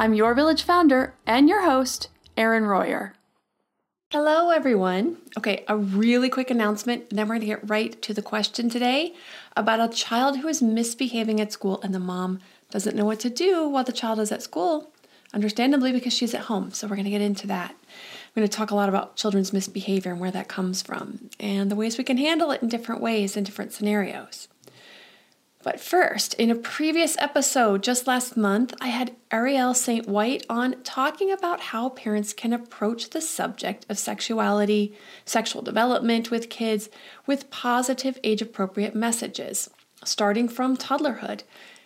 I'm your village founder and your host, Erin Royer. Hello, everyone. Okay, a really quick announcement, and then we're going to get right to the question today about a child who is misbehaving at school and the mom doesn't know what to do while the child is at school, understandably because she's at home. So, we're going to get into that. We're going to talk a lot about children's misbehavior and where that comes from and the ways we can handle it in different ways in different scenarios. But first, in a previous episode just last month, I had Ariel St. White on talking about how parents can approach the subject of sexuality, sexual development with kids with positive age appropriate messages, starting from toddlerhood.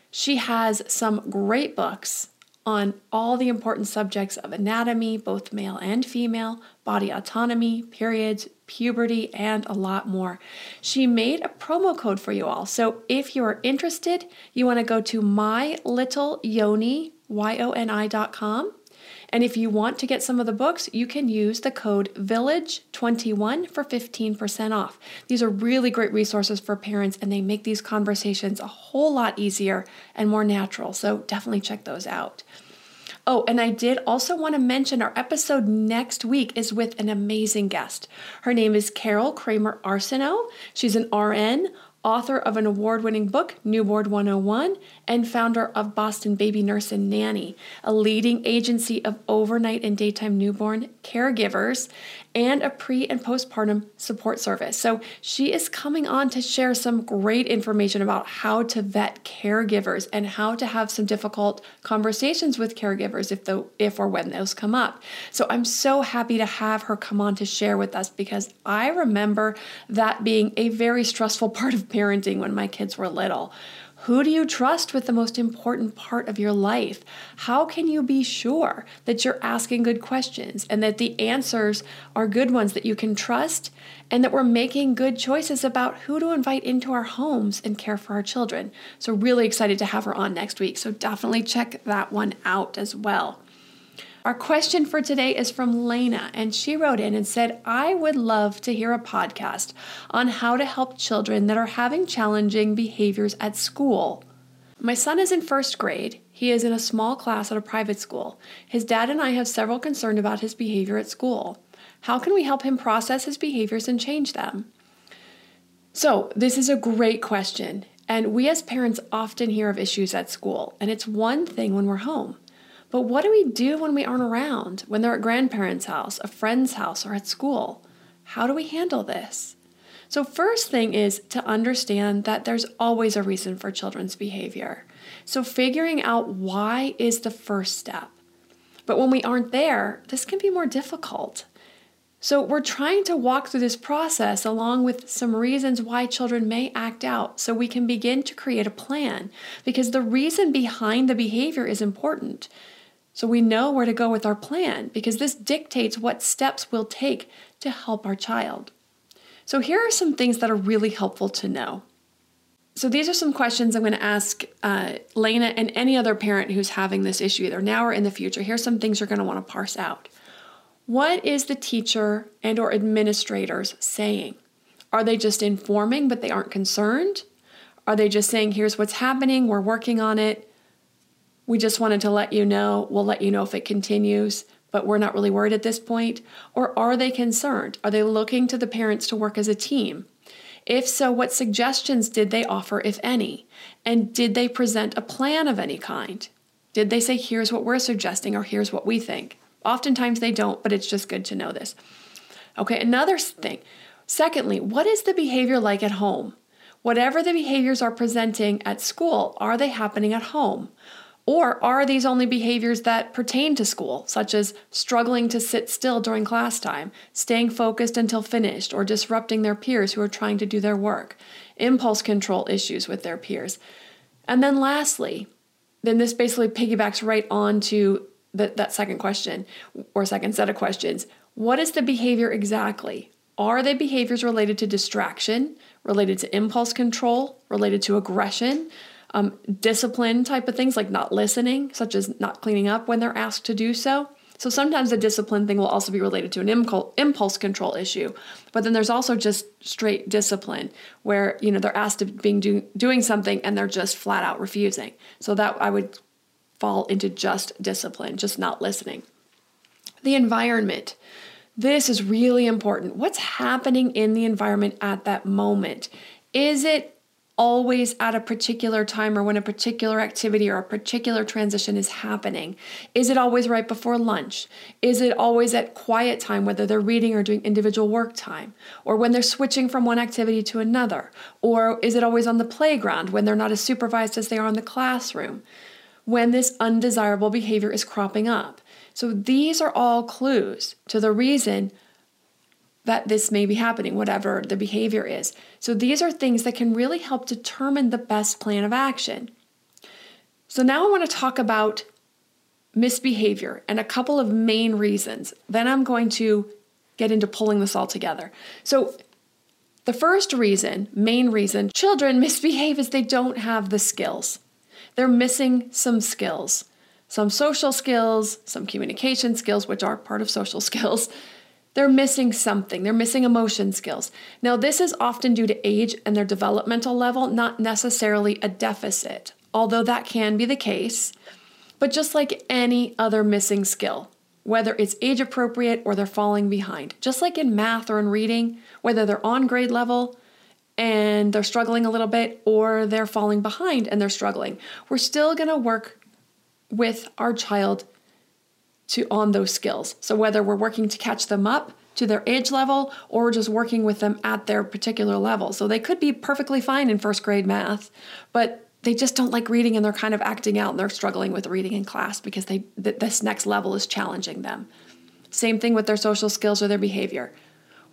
She has some great books on all the important subjects of anatomy, both male and female, body autonomy, periods, puberty, and a lot more. She made a promo code for you all. So if you're interested, you want to go to mylittleyoni, Y-O-N-I.com. And if you want to get some of the books, you can use the code VILLAGE21 for 15% off. These are really great resources for parents and they make these conversations a whole lot easier and more natural. So definitely check those out. Oh, and I did also want to mention our episode next week is with an amazing guest. Her name is Carole Kramer Arsenault. She's an RN, author of an award winning book, Newborn 101, and founder of Boston Baby Nurse and Nanny, a leading agency of overnight and daytime newborn caregivers and a pre and postpartum support service. So she is coming on to share some great information about how to vet caregivers and how to have some difficult conversations with caregivers if the if or when those come up. So I'm so happy to have her come on to share with us because I remember that being a very stressful part of parenting when my kids were little who do you trust with the most important part of your life? How can you be sure that you're asking good questions and that the answers are good ones that you can trust and that we're making good choices about who to invite into our homes and care for our children? So, really excited to have her on next week. So, definitely check that one out as well. Our question for today is from Lena, and she wrote in and said, I would love to hear a podcast on how to help children that are having challenging behaviors at school. My son is in first grade. He is in a small class at a private school. His dad and I have several concerns about his behavior at school. How can we help him process his behaviors and change them? So, this is a great question. And we as parents often hear of issues at school, and it's one thing when we're home. But what do we do when we aren't around, when they're at grandparents' house, a friend's house, or at school? How do we handle this? So, first thing is to understand that there's always a reason for children's behavior. So, figuring out why is the first step. But when we aren't there, this can be more difficult. So, we're trying to walk through this process along with some reasons why children may act out so we can begin to create a plan because the reason behind the behavior is important. So we know where to go with our plan because this dictates what steps we'll take to help our child. So here are some things that are really helpful to know. So these are some questions I'm going to ask uh, Lena and any other parent who's having this issue, either now or in the future. Here's some things you're going to want to parse out. What is the teacher and or administrators saying? Are they just informing but they aren't concerned? Are they just saying, here's what's happening, we're working on it? We just wanted to let you know. We'll let you know if it continues. but we're not really worried at this point? Or are they concerned? Are they looking to the parents to work as a team? If so, what suggestions did they offer, if any? And did they present a plan of any kind? Did they say, here's what we're suggesting, or here's what we think? Oftentimes they don't, but it's just good to know this. Okay, another thing. Secondly, what is the behavior like at home? Whatever the behaviors are presenting at school, are they happening at home? Or are these only behaviors that pertain to school, such as struggling to sit still during class time, staying focused until finished, or disrupting their peers who are trying to do their work, impulse control issues with their peers? And then lastly, then this basically piggybacks right on to the, that second question or second set of questions. What is the behavior exactly? Are they behaviors related to distraction, related to impulse control, related to aggression, um, discipline type of things like not listening, such as not cleaning up when they're asked to do so? So sometimes the discipline thing will also be related to an impulse control issue, but then there's also just straight discipline where you know they're asked to being do, doing something and they're just flat out refusing. So that I would fall into just discipline, just not listening. The environment. This is really important. What's happening in the environment at that moment? Is it always at a particular time or when a particular activity or a particular transition is happening? Is it always right before lunch? Is it always at quiet time, whether they're reading or doing individual work time? Or when they're switching from one activity to another? Or is it always on the playground when they're not as supervised as they are in the classroom? When this undesirable behavior is cropping up. So these are all clues to the reason that this may be happening, whatever the behavior is. So these are things that can really help determine the best plan of action. So now I want to talk about misbehavior and a couple of main reasons. Then I'm going to get into pulling this all together. So the first reason, main reason, children misbehave is they don't have the skills. They're missing some skills some social skills, some communication skills, which are part of social skills. They're missing something. They're missing emotion skills. Now, this is often due to age and their developmental level, not necessarily a deficit, although that can be the case. But just like any other missing skill, whether it's age appropriate or they're falling behind, just like in math or in reading, whether they're on grade level and they're struggling a little bit or they're falling behind and they're struggling, we're still to work with our child to on those skills. So whether we're working to catch them up to their age level or just working with them at their particular level. So they could be perfectly fine in first grade math, but they just don't like reading and they're kind of acting out and they're struggling with reading in class because they th- this next level is challenging them. Same thing with their social skills or their behavior.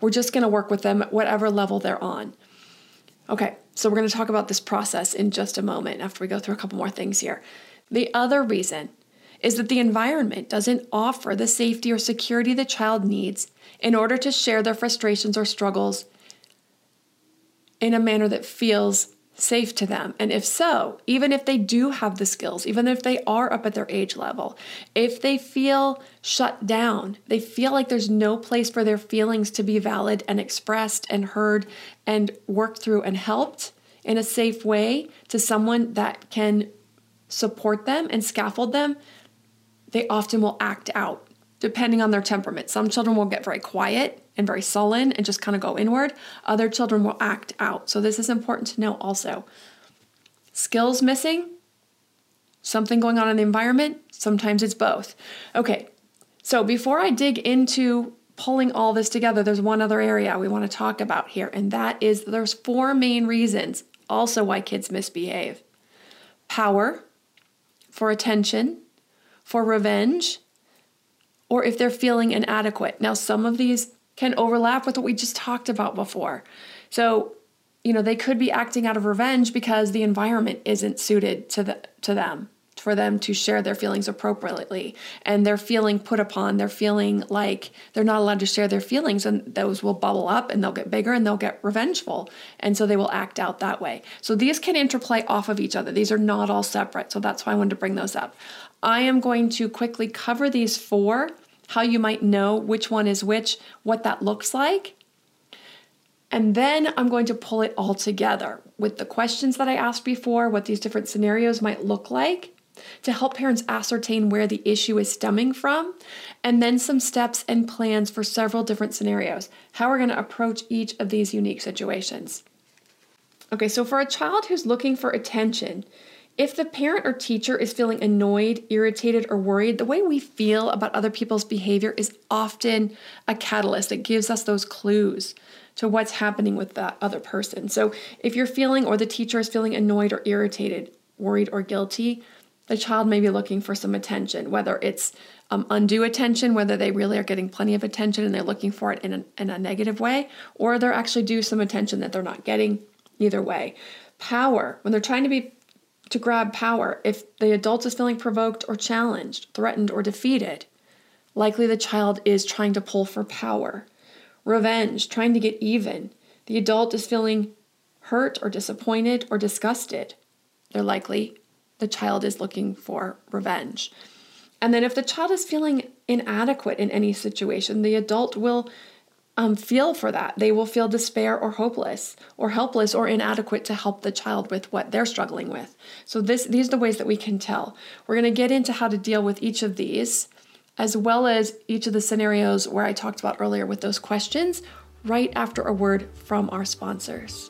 We're just going to work with them at whatever level they're on. Okay, so we're going to talk about this process in just a moment after we go through a couple more things here. The other reason is that the environment doesn't offer the safety or security the child needs in order to share their frustrations or struggles in a manner that feels safe to them. And if so, even if they do have the skills, even if they are up at their age level, if they feel shut down, they feel like there's no place for their feelings to be valid and expressed and heard and worked through and helped in a safe way to someone that can support them and scaffold them, they often will act out depending on their temperament. Some children will get very quiet and very sullen and just kind of go inward. Other children will act out. So, this is important to know also. Skills missing, something going on in the environment, sometimes it's both. Okay, so before I dig into pulling all this together, there's one other area we want to talk about here, and that is there's four main reasons also why kids misbehave power, for attention, for revenge, or if they're feeling inadequate. Now, some of these can overlap with what we just talked about before. So, you know, they could be acting out of revenge because the environment isn't suited to the to them for them to share their feelings appropriately. And they're feeling put upon. They're feeling like they're not allowed to share their feelings and those will bubble up and they'll get bigger and they'll get revengeful. And so they will act out that way. So these can interplay off of each other. These are not all separate. So that's why i wanted to bring those up. I am going to quickly cover these four how you might know which one is which what that looks like. And then I'm going to pull it all together with the questions that I asked before, what these different scenarios might look like, to help parents ascertain where the issue is stemming from, and then some steps and plans for several different scenarios, how we're going to approach each of these unique situations. Okay, so for a child who's looking for attention, if the parent or teacher is feeling annoyed, irritated, or worried, the way we feel about other people's behavior is often a catalyst. It gives us those clues to what's happening with that other person. So if you're feeling or the teacher is feeling annoyed or irritated, worried or guilty, the child may be looking for some attention, whether it's um, undue attention, whether they really are getting plenty of attention and they're looking for it in a, in a negative way, or they're actually due some attention that they're not getting either way. Power, when they're trying to be to grab power, if the adult is feeling provoked or challenged, threatened or defeated, likely the child is trying to pull for power. Revenge, trying to get even. The adult is feeling hurt or disappointed or disgusted. They're likely the child is looking for revenge. And then if the child is feeling inadequate in any situation, the adult will um, feel for that. They will feel despair or hopeless or helpless or inadequate to help the child with what they're struggling with. So this these are the ways that we can tell. We're going to get into how to deal with each of these as well as each of the scenarios where I talked about earlier with those questions right after a word from our sponsors.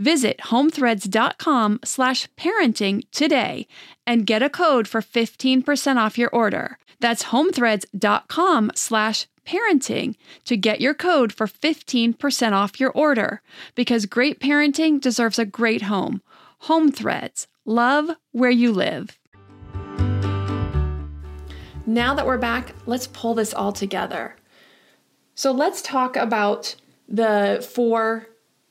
Visit homethreads.com slash parenting today and get a code for 15% off your order. That's homethreads.com slash parenting to get your code for 15% off your order because great parenting deserves a great home. Home Threads, love where you live. Now that we're back, let's pull this all together. So let's talk about the four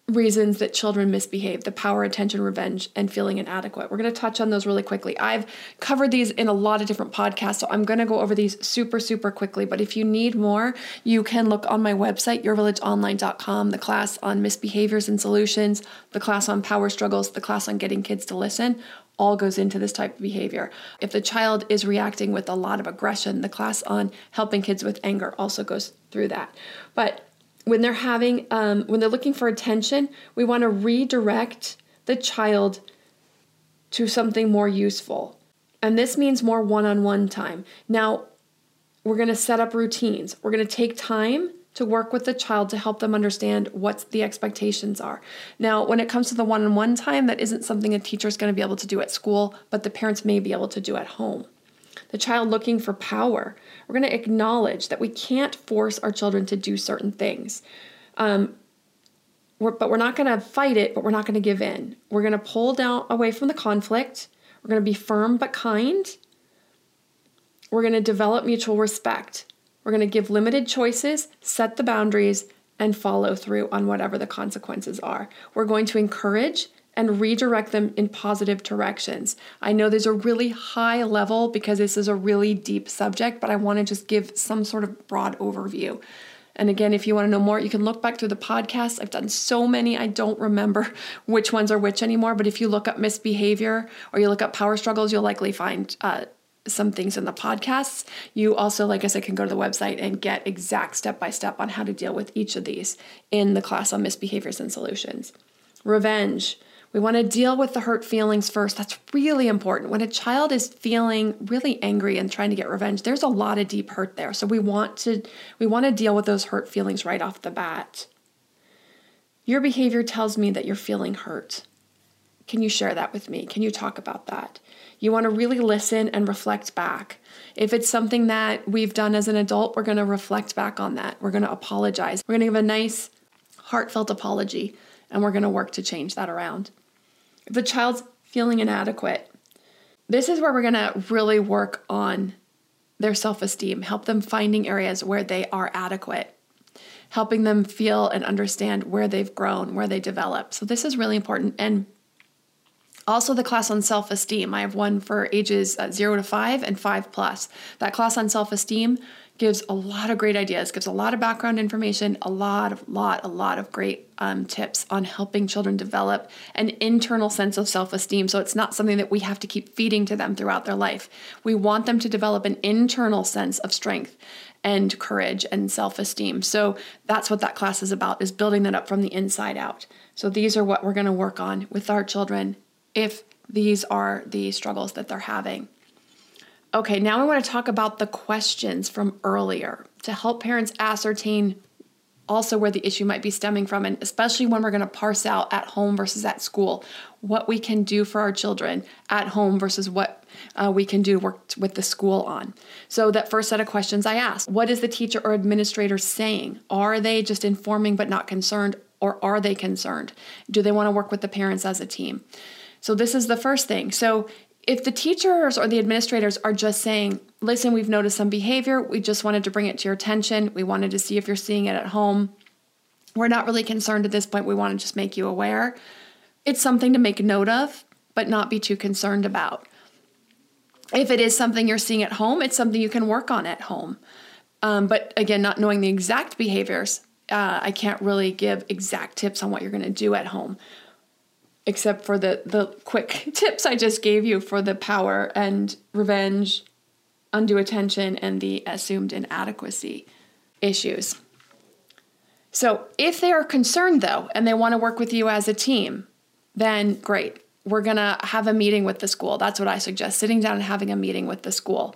reasons that children misbehave the power, attention, revenge, and feeling inadequate. We're going to touch on those really quickly. I've covered these in a lot of different podcasts, so I'm going to go over these super, super quickly. But if you need more, you can look on my website, yourvillageonline.com, the class on misbehaviors and solutions, the class on power struggles, the class on getting kids to listen. All goes into this type of behavior. If the child is reacting with a lot of aggression, the class on helping kids with anger also goes through that. But when they're having um, when they're looking for attention we want to redirect the child to something more useful And this means more one on one time. Now, we're going to set up routines. We're going to take time to work with the child to help them understand what the expectations are. Now, when it comes to the one on one time, that isn't something a teacher is going to be able to do at school, but the parents may be able to do at home. The child looking for power, we're going to acknowledge that we can't force our children to do certain things. Um, we're, but we're not going to fight it, but we're not going to give in. We're going to pull down away from the conflict. We're going to be firm but kind. We're going to develop mutual respect. We're going to give limited choices, set the boundaries, and follow through on whatever the consequences are. We're going to encourage and redirect them in positive directions. I know there's a really high level because this is a really deep subject, but I want to just give some sort of broad overview. And again, if you want to know more, you can look back through the podcast. I've done so many, I don't remember which ones are which anymore. But if you look up misbehavior or you look up power struggles, you'll likely find uh, some things in the podcasts. You also, like I said, can go to the website and get exact step by step on how to deal with each of these in the class on misbehaviors and solutions. Revenge. We want to deal with the hurt feelings first. That's really important. When a child is feeling really angry and trying to get revenge, there's a lot of deep hurt there. So we want to we want to deal with those hurt feelings right off the bat. Your behavior tells me that you're feeling hurt. Can you share that with me? Can you talk about that? You want to really listen and reflect back. If it's something that we've done as an adult, we're going to reflect back on that. We're going to apologize. We're going to give a nice, heartfelt apology, and we're going to work to change that around. The child's feeling inadequate, this is where we're going to really work on their self esteem, help them finding areas where they are adequate, helping them feel and understand where they've grown, where they develop. So, this is really important. And also, the class on self esteem. I have one for ages uh, zero to five and five plus. That class on self esteem gives a lot of great ideas, gives a lot of background information, a lot of lot, a lot of great um, tips on helping children develop an internal sense of self-esteem. So it's not something that we have to keep feeding to them throughout their life. We want them to develop an internal sense of strength and courage and self-esteem. So that's what that class is about, is building that up from the inside out. So these are what we're going to work on with our children if these are the struggles that they're having. Okay, now I want to talk about the questions from earlier to help parents ascertain also where the issue might be stemming from, and especially when we're going to parse out at home versus at school, what we can do for our children at home versus what uh, we can do work with the school on. So, that first set of questions I asked what is the teacher or administrator saying? Are they just informing but not concerned, or are they concerned? Do they want to work with the parents as a team? So, this is the first thing. So, if the teachers or the administrators are just saying, listen, we've noticed some behavior, we just wanted to bring it to your attention, we wanted to see if you're seeing it at home, we're not really concerned at this point, we want to just make you aware, it's something to make note of, but not be too concerned about. If it is something you're seeing at home, it's something you can work on at home. Um, but again, not knowing the exact behaviors, uh, I can't really give exact tips on what you're going to do at home except for the the quick tips I just gave you for the power and revenge, undue attention, and the assumed inadequacy issues. So, if they are concerned though, and they want to work with you as a team, then great. We're going to have a meeting with the school. That's what I suggest sitting down and having a meeting with the school.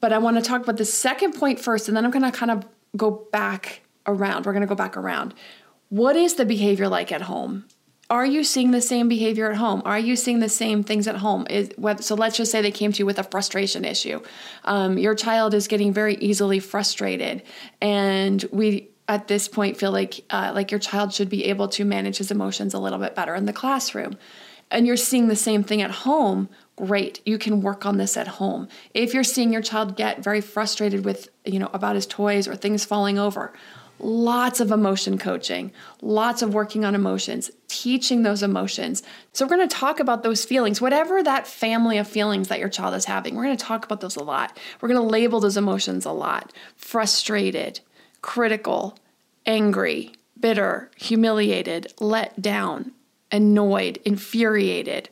But I want to talk about the second point first, and then I'm going to kind of go back around. We're going to go back around. What is the behavior like at home? Are you seeing the same behavior at home? Are you seeing the same things at home? Is, so let's just say they came to you with a frustration issue. Um, your child is getting very easily frustrated, and we at this point feel like uh, like your child should be able to manage his emotions a little bit better in the classroom. And you're seeing the same thing at home. Great, you can work on this at home. If you're seeing your child get very frustrated with you know about his toys or things falling over lots of emotion coaching, lots of working on emotions, teaching those emotions. So, we're going to talk about those feelings, whatever that family of feelings that your child is having. We're going to talk about those a lot. We're going to label those emotions a lot frustrated, critical, angry, bitter, humiliated, let down, annoyed, infuriated,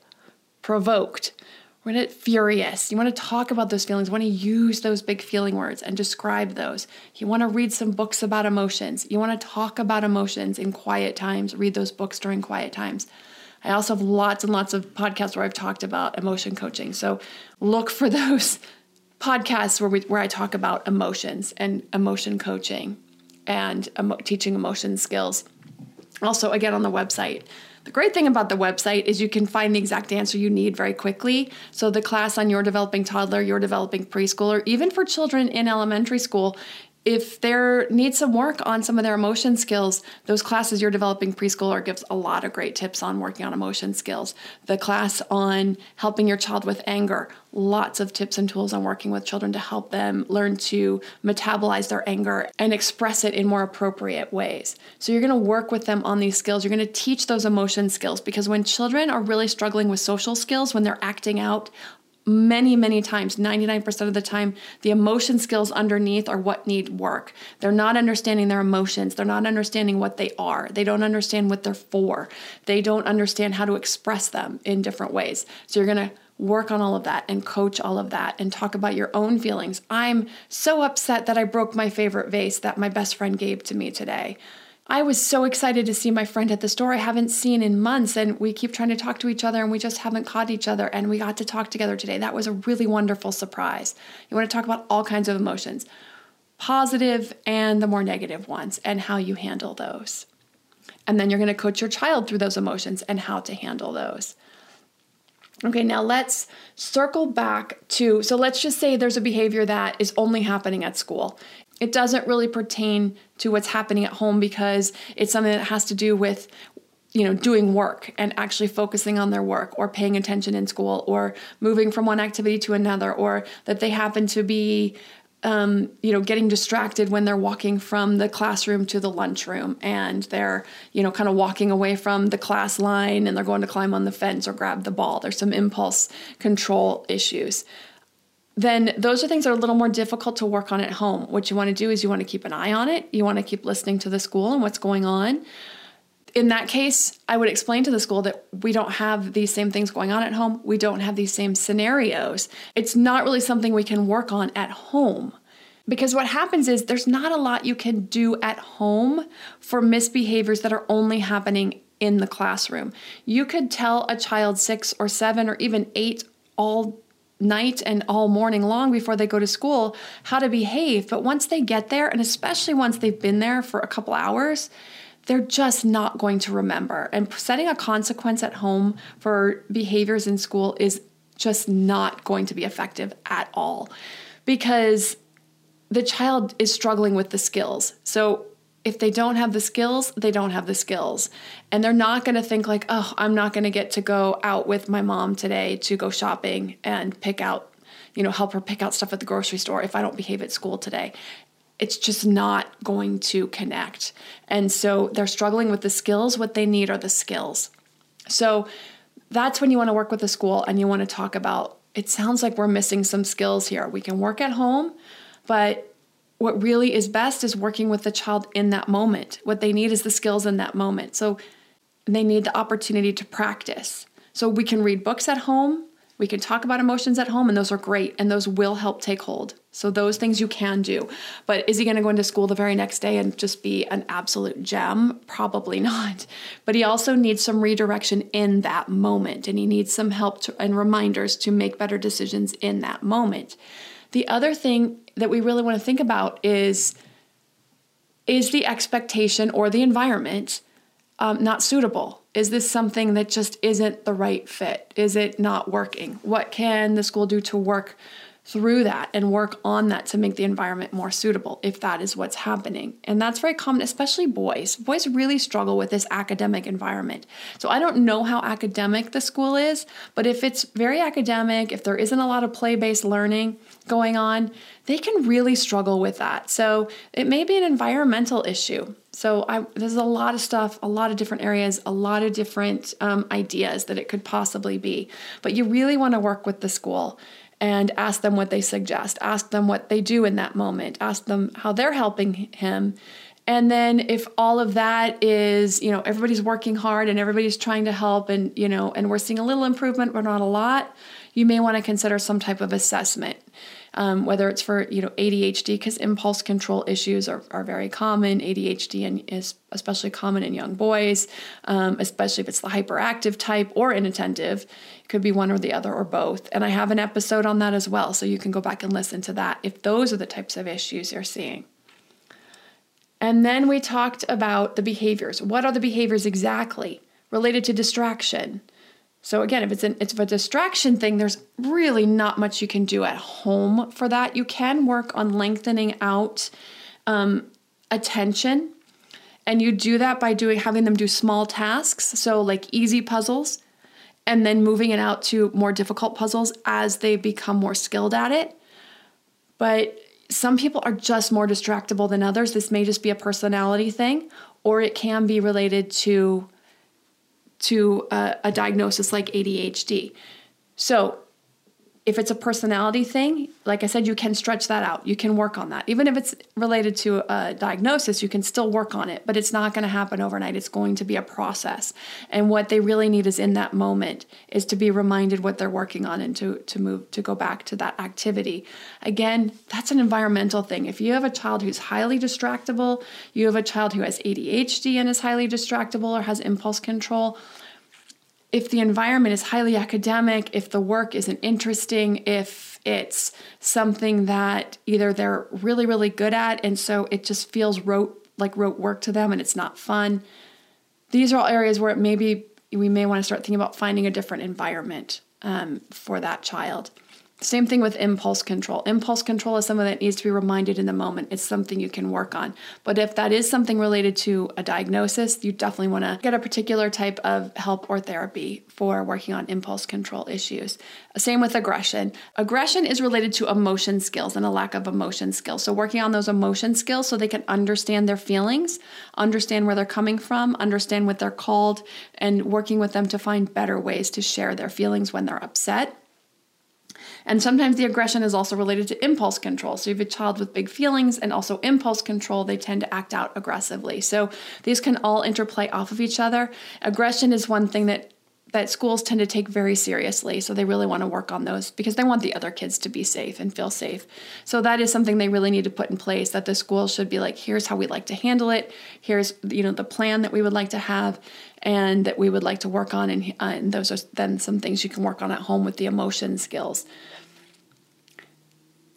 provoked. We're going to furious. You want to talk about those feelings. You want to use those big feeling words and describe those. You want to read some books about emotions. You want to talk about emotions in quiet times. Read those books during quiet times. I also have lots and lots of podcasts where I've talked about emotion coaching. So look for those podcasts where we where I talk about emotions and emotion coaching and emo- teaching emotion skills. Also, again on the website. The great thing about the website is you can find the exact answer you need very quickly. So, the class on your developing toddler, your developing preschooler, even for children in elementary school, if there needs some work on some of their emotion skills, those classes you're developing preschooler gives a lot of great tips on working on emotion skills. The class on helping your child with anger, lots of tips and tools on working with children to help them learn to metabolize their anger and express it in more appropriate ways. So you're going to work with them on these skills. You're going to teach those emotion skills because when children are really struggling with social skills, when they're acting out many, many times, 99% of the time, the emotion skills underneath are what need work. They're not understanding their emotions. They're not understanding what they are. They don't understand what they're for. They don't understand how to express them in different ways. So you're going to work on all of that and coach all of that and talk about your own feelings. I'm so upset that I broke my favorite vase that my best friend gave to me today. I was so excited to see my friend at the store I haven't seen in months, and we keep trying to talk to each other, and we just haven't caught each other, and we got to talk together today. That was a really wonderful surprise. You want to talk about all kinds of emotions, positive and the more negative ones, and how you handle those. And then you're going to coach your child through those emotions and how to handle those. Okay, now let's circle back to so let's just say there's a behavior that is only happening at school. It doesn't really pertain to what's happening at home because it's something that has to do with you know doing work and actually focusing on their work or paying attention in school or moving from one activity to another or that they happen to be um, you know getting distracted when they're walking from the classroom to the lunchroom and they're you know kind of walking away from the class line and they're going to climb on the fence or grab the ball. There's some impulse control issues then those are things that are a little more difficult to work on at home. What you want to do is you want to keep an eye on it. You want to keep listening to the school and what's going on. In that case, I would explain to the school that we don't have these same things going on at home. We don't have these same scenarios. It's not really something we can work on at home. Because what happens is there's not a lot you can do at home for misbehaviors that are only happening in the classroom. You could tell a child six or seven or even eight all night and all morning long before they go to school how to behave. But once they get there, and especially once they've been there for a couple hours, they're just not going to remember. And setting a consequence at home for behaviors in school is just not going to be effective at all because the child is struggling with the skills. So if they don't have the skills, they don't have the skills. And they're not going to think like, "Oh, I'm not going to get to go out with my mom today to go shopping and pick out, you know, help her pick out stuff at the grocery store if I don't behave at school today." It's just not going to connect. And so they're struggling with the skills. What they need are the skills. So that's when you want to work with the school and you want to talk about it sounds like we're missing some skills here. We can work at home, but what really is best is working with the child in that moment. What they need is the skills in that moment. So they need the opportunity to practice. So we can read books at home, we can talk about emotions at home, and those are great, and those will help take hold. So those things you can do. But is he going to go into school the very next day and just be an absolute gem? Probably not. But he also needs some redirection in that moment, and he needs some help to, and reminders to make better decisions in that moment. The other thing that we really want to think about is is the expectation or the environment um, not suitable? Is this something that just isn't the right fit? Is it not working? What can the school do to work through that and work on that to make the environment more suitable if that is what's happening. And that's very common, especially boys. Boys really struggle with this academic environment. So I don't know how academic the school is, but if it's very academic, if there isn't a lot of play based learning going on, they can really struggle with that. So it may be an environmental issue. So I, there's a lot of stuff, a lot of different areas, a lot of different um, ideas that it could possibly be. But you really want to work with the school and ask them what they suggest, ask them what they do in that moment, ask them how they're helping him. And then if all of that is, you know, everybody's working hard and everybody's trying to help and, you know, and we're seeing a little improvement but not a lot, you may want to consider some type of assessment. um, whether it's for you know ADHD, because impulse control issues are, are very common. ADHD and is especially common in young boys, um, especially if it's the hyperactive type or inattentive. Could be one or the other or both. And I have an episode on that as well, so you can go back and listen to that if those are the types of issues you're seeing. And then we talked about the behaviors. What are the behaviors exactly related to distraction? So again, if it's an it's a distraction thing, there's really not much you can do at home for that. You can work on lengthening out um, attention, and you do that by doing having them do small tasks. So like easy puzzles, and then moving it out to more difficult puzzles as they become more skilled at it. But some people are just more distractible than others. This may just be a personality thing, or it can be related to to a, a diagnosis like ADHD. So if it's a personality thing, like I said, you can stretch that out. You can work on that. Even if it's related to a diagnosis, you can still work on it, but it's not going to happen overnight. It's going to be a process. And what they really need is in that moment is to be reminded what they're working on and to, to move to go back to that activity. Again, that's an environmental thing. If you have a child who's highly distractible, you have a child who has ADHD and is highly distractible or has impulse control, if the environment is highly academic, if the work isn't interesting, if it's something that either they're really, really good at, and so it just feels rote, like rote work to them and it's not fun, these are all areas where it maybe we may want to start thinking about finding a different environment um, for that child. Same thing with impulse control. Impulse control is something that needs to be reminded in the moment. It's something you can work on. But if that is something related to a diagnosis, you definitely want to get a particular type of help or therapy for working on impulse control issues. Same with aggression. Aggression is related to emotion skills and a lack of emotion skills. So, working on those emotion skills so they can understand their feelings, understand where they're coming from, understand what they're called, and working with them to find better ways to share their feelings when they're upset and sometimes the aggression is also related to impulse control. So you have a child with big feelings and also impulse control, they tend to act out aggressively. So these can all interplay off of each other. Aggression is one thing that that schools tend to take very seriously. So they really want to work on those because they want the other kids to be safe and feel safe. So that is something they really need to put in place that the school should be like, here's how we'd like to handle it. Here's, you know, the plan that we would like to have and that we would like to work on. And, uh, and those are then some things you can work on at home with the emotion skills.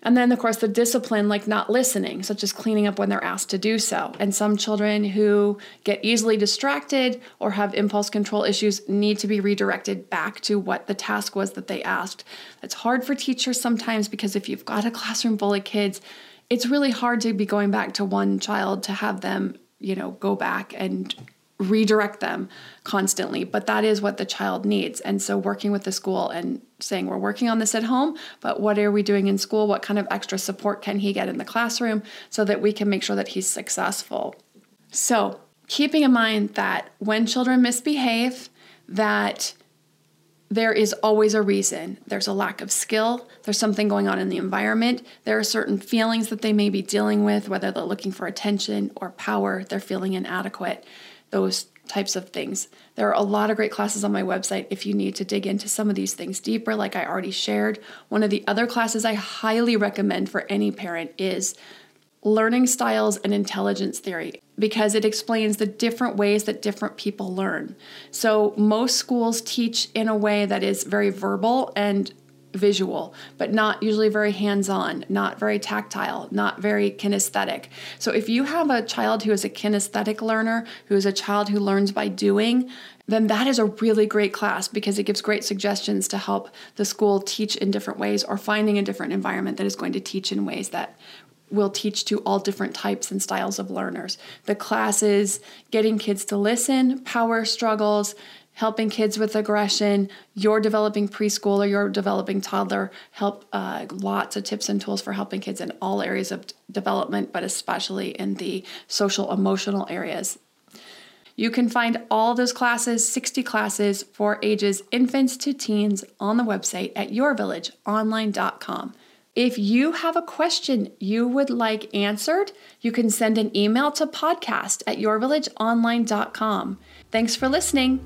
And then, of course, the discipline like not listening, such as cleaning up when they're asked to do so. And some children who get easily distracted or have impulse control issues need to be redirected back to what the task was that they asked. It's hard for teachers sometimes because if you've got a classroom full of kids, it's really hard to be going back to one child to have them, you know, go back and redirect them constantly but that is what the child needs and so working with the school and saying we're working on this at home but what are we doing in school what kind of extra support can he get in the classroom so that we can make sure that he's successful so keeping in mind that when children misbehave that there is always a reason. There's a lack of skill. There's something going on in the environment. There are certain feelings that they may be dealing with, whether they're looking for attention or power, they're feeling inadequate those types of things. There are a lot of great classes on my website if you need to dig into some of these things deeper, like I already shared. One of the other classes I highly recommend for any parent is Learning Styles and Intelligence Theory because it explains the different ways that different people learn. So, most schools teach in a way that is very verbal and visual, but not usually very hands on, not very tactile, not very kinesthetic. So if you have a child who is a kinesthetic learner, who is a child who learns by doing, then that is a really great class because it gives great suggestions to help the school teach in different ways or finding a different environment that is going to teach in ways that will teach to all different types and styles of learners. The classes, getting kids to listen, power struggles, helping kids with aggression, your developing preschool or your developing toddler, help uh, lots of tips and tools for helping kids in all areas of development, but especially in the social emotional areas. You can find all those classes, 60 classes for ages infants to teens, on the website at yourvillageonline.com. If you have a question you would like answered, you can send an email to podcast at yourvillageonline.com. Thanks for listening